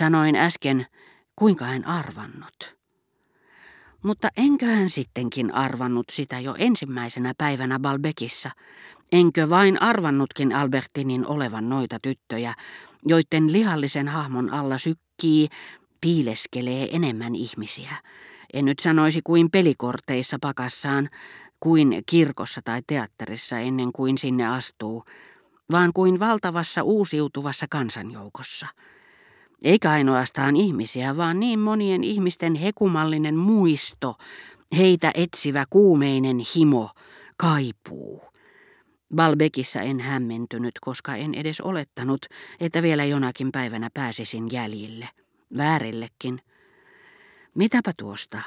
Sanoin äsken, kuinka en arvannut. Mutta enköhän sittenkin arvannut sitä jo ensimmäisenä päivänä Balbekissa. Enkö vain arvannutkin Albertinin olevan noita tyttöjä, joiden lihallisen hahmon alla sykkii, piileskelee enemmän ihmisiä. En nyt sanoisi kuin pelikorteissa pakassaan, kuin kirkossa tai teatterissa ennen kuin sinne astuu, vaan kuin valtavassa uusiutuvassa kansanjoukossa – eikä ainoastaan ihmisiä, vaan niin monien ihmisten hekumallinen muisto, heitä etsivä kuumeinen himo, kaipuu. Balbekissa en hämmentynyt, koska en edes olettanut, että vielä jonakin päivänä pääsisin jäljille. Väärillekin. Mitäpä tuosta?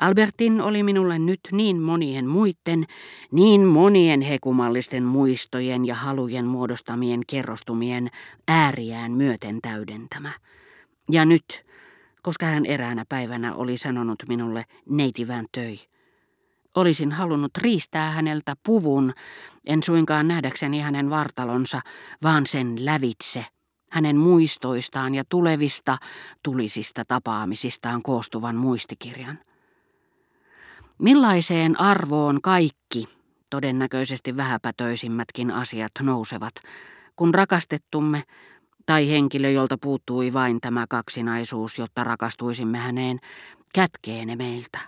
Albertin oli minulle nyt niin monien muitten, niin monien hekumallisten muistojen ja halujen muodostamien kerrostumien ääriään myöten täydentämä. Ja nyt, koska hän eräänä päivänä oli sanonut minulle neitivään töi. Olisin halunnut riistää häneltä puvun, en suinkaan nähdäkseni hänen vartalonsa, vaan sen lävitse, hänen muistoistaan ja tulevista tulisista tapaamisistaan koostuvan muistikirjan. Millaiseen arvoon kaikki, todennäköisesti vähäpätöisimmätkin asiat nousevat, kun rakastettumme tai henkilö, jolta puuttui vain tämä kaksinaisuus, jotta rakastuisimme häneen, kätkee ne meiltä.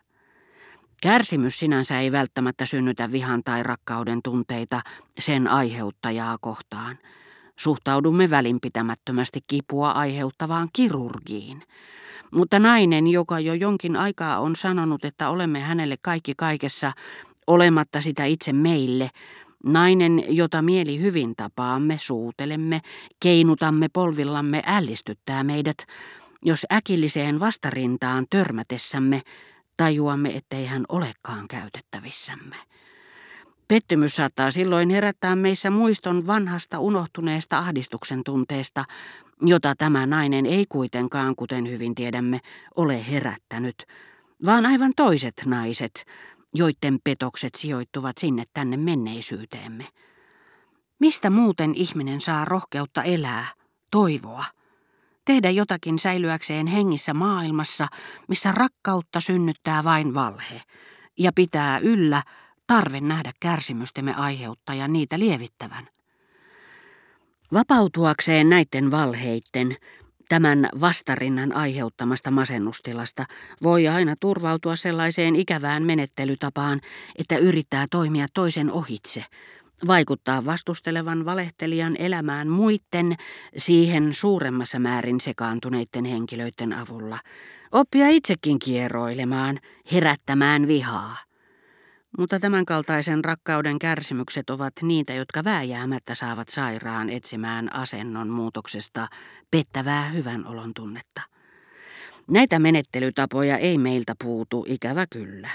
Kärsimys sinänsä ei välttämättä synnytä vihan tai rakkauden tunteita sen aiheuttajaa kohtaan. Suhtaudumme välinpitämättömästi kipua aiheuttavaan kirurgiin. Mutta nainen, joka jo jonkin aikaa on sanonut, että olemme hänelle kaikki kaikessa, olematta sitä itse meille, Nainen, jota mieli hyvin tapaamme, suutelemme, keinutamme polvillamme, ällistyttää meidät, jos äkilliseen vastarintaan törmätessämme tajuamme, ettei hän olekaan käytettävissämme. Pettymys saattaa silloin herättää meissä muiston vanhasta unohtuneesta ahdistuksen tunteesta, jota tämä nainen ei kuitenkaan, kuten hyvin tiedämme, ole herättänyt, vaan aivan toiset naiset, joiden petokset sijoittuvat sinne tänne menneisyyteemme. Mistä muuten ihminen saa rohkeutta elää, toivoa, tehdä jotakin säilyäkseen hengissä maailmassa, missä rakkautta synnyttää vain valhe ja pitää yllä tarve nähdä kärsimystemme aiheuttajan niitä lievittävän. Vapautuakseen näiden valheitten, Tämän vastarinnan aiheuttamasta masennustilasta voi aina turvautua sellaiseen ikävään menettelytapaan, että yrittää toimia toisen ohitse, vaikuttaa vastustelevan valehtelijan elämään muiden siihen suuremmassa määrin sekaantuneiden henkilöiden avulla, oppia itsekin kieroilemaan, herättämään vihaa. Mutta tämänkaltaisen rakkauden kärsimykset ovat niitä, jotka vääjäämättä saavat sairaan etsimään asennon muutoksesta pettävää hyvän olon tunnetta. Näitä menettelytapoja ei meiltä puutu, ikävä kyllä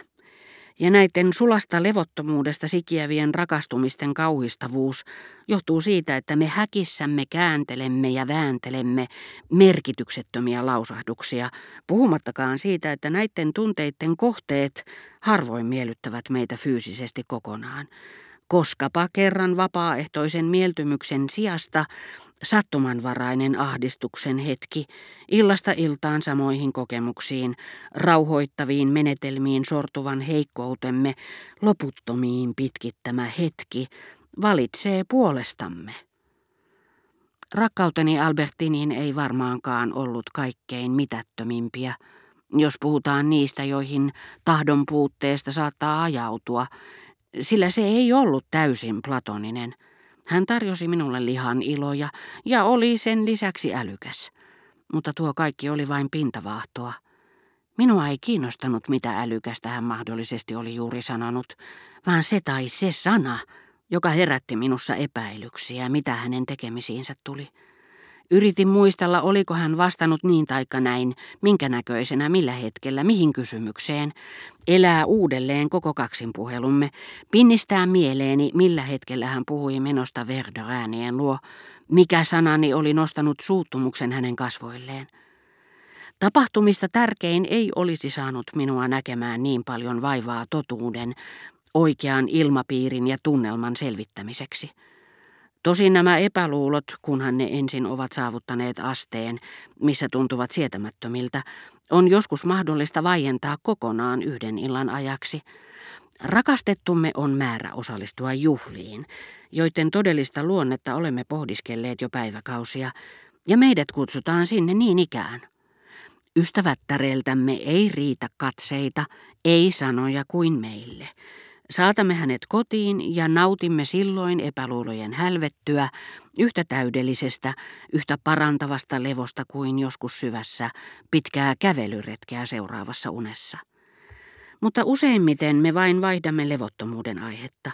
ja näiden sulasta levottomuudesta sikiävien rakastumisten kauhistavuus johtuu siitä, että me häkissämme kääntelemme ja vääntelemme merkityksettömiä lausahduksia, puhumattakaan siitä, että näiden tunteiden kohteet harvoin miellyttävät meitä fyysisesti kokonaan. Koskapa kerran vapaaehtoisen mieltymyksen sijasta Sattumanvarainen ahdistuksen hetki, illasta iltaan samoihin kokemuksiin, rauhoittaviin menetelmiin sortuvan heikkoutemme, loputtomiin pitkittämä hetki, valitsee puolestamme. Rakkauteni Albertiniin ei varmaankaan ollut kaikkein mitättömimpiä, jos puhutaan niistä, joihin tahdon puutteesta saattaa ajautua, sillä se ei ollut täysin platoninen – hän tarjosi minulle lihan iloja ja oli sen lisäksi älykäs. Mutta tuo kaikki oli vain pintavaahtoa. Minua ei kiinnostanut, mitä älykästä hän mahdollisesti oli juuri sanonut, vaan se tai se sana, joka herätti minussa epäilyksiä, mitä hänen tekemisiinsä tuli. Yritin muistella, oliko hän vastannut niin taikka näin, minkä näköisenä, millä hetkellä, mihin kysymykseen. Elää uudelleen koko kaksinpuhelumme, pinnistää mieleeni, millä hetkellä hän puhui menosta Verderäänien luo, mikä sanani oli nostanut suuttumuksen hänen kasvoilleen. Tapahtumista tärkein ei olisi saanut minua näkemään niin paljon vaivaa totuuden, oikean ilmapiirin ja tunnelman selvittämiseksi. Tosin nämä epäluulot, kunhan ne ensin ovat saavuttaneet asteen, missä tuntuvat sietämättömiltä, on joskus mahdollista vaientaa kokonaan yhden illan ajaksi. Rakastettumme on määrä osallistua juhliin, joiden todellista luonnetta olemme pohdiskelleet jo päiväkausia, ja meidät kutsutaan sinne niin ikään. Ystävättäreiltämme ei riitä katseita, ei sanoja kuin meille. Saatamme hänet kotiin ja nautimme silloin epäluulojen hälvettyä yhtä täydellisestä, yhtä parantavasta levosta kuin joskus syvässä, pitkää kävelyretkeä seuraavassa unessa. Mutta useimmiten me vain vaihdamme levottomuuden aihetta.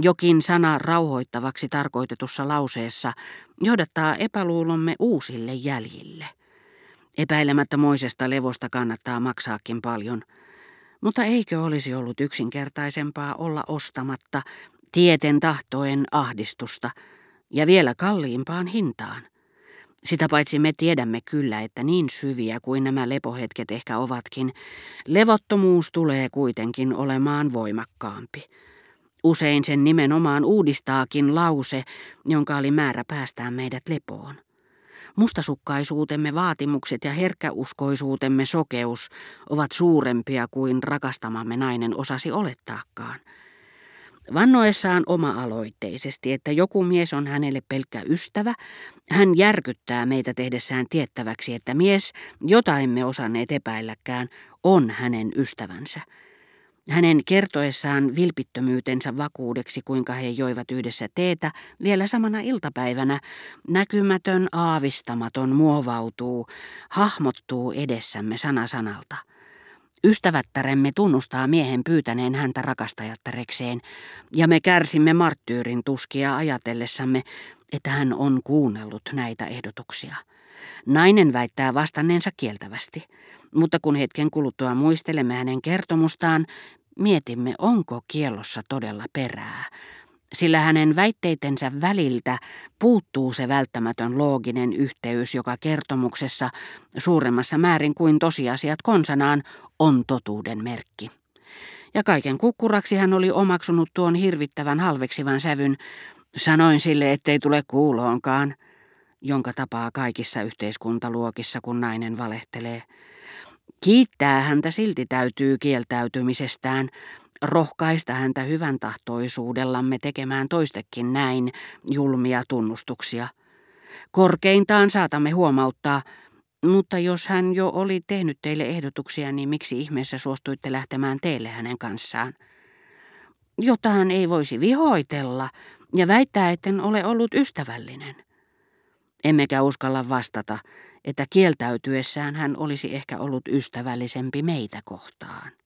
Jokin sana rauhoittavaksi tarkoitetussa lauseessa johdattaa epäluulomme uusille jäljille. Epäilemättä moisesta levosta kannattaa maksaakin paljon – mutta eikö olisi ollut yksinkertaisempaa olla ostamatta tieten tahtoen ahdistusta ja vielä kalliimpaan hintaan? Sitä paitsi me tiedämme kyllä, että niin syviä kuin nämä lepohetket ehkä ovatkin, levottomuus tulee kuitenkin olemaan voimakkaampi. Usein sen nimenomaan uudistaakin lause, jonka oli määrä päästää meidät lepoon. Mustasukkaisuutemme vaatimukset ja herkkäuskoisuutemme sokeus ovat suurempia kuin rakastamamme nainen osasi olettaakaan. Vannoessaan oma-aloitteisesti, että joku mies on hänelle pelkkä ystävä, hän järkyttää meitä tehdessään tiettäväksi, että mies, jota emme osanneet epäilläkään, on hänen ystävänsä. Hänen kertoessaan vilpittömyytensä vakuudeksi, kuinka he joivat yhdessä teetä, vielä samana iltapäivänä, näkymätön aavistamaton muovautuu, hahmottuu edessämme sana sanalta. Ystävättäremme tunnustaa miehen pyytäneen häntä rakastajattarekseen, ja me kärsimme marttyyrin tuskia ajatellessamme, että hän on kuunnellut näitä ehdotuksia. Nainen väittää vastanneensa kieltävästi, mutta kun hetken kuluttua muistelemme hänen kertomustaan, mietimme, onko kiellossa todella perää, sillä hänen väitteitensä väliltä puuttuu se välttämätön looginen yhteys, joka kertomuksessa suuremmassa määrin kuin tosiasiat konsanaan on totuuden merkki. Ja kaiken kukkuraksi hän oli omaksunut tuon hirvittävän halveksivan sävyn, sanoin sille, ettei tule kuuloonkaan, jonka tapaa kaikissa yhteiskuntaluokissa, kun nainen valehtelee. Kiittää häntä silti täytyy kieltäytymisestään, rohkaista häntä hyvän tahtoisuudellamme tekemään toistekin näin julmia tunnustuksia. Korkeintaan saatamme huomauttaa, mutta jos hän jo oli tehnyt teille ehdotuksia, niin miksi ihmeessä suostuitte lähtemään teille hänen kanssaan? Jotta hän ei voisi vihoitella ja väittää, etten ole ollut ystävällinen. Emmekä uskalla vastata, että kieltäytyessään hän olisi ehkä ollut ystävällisempi meitä kohtaan.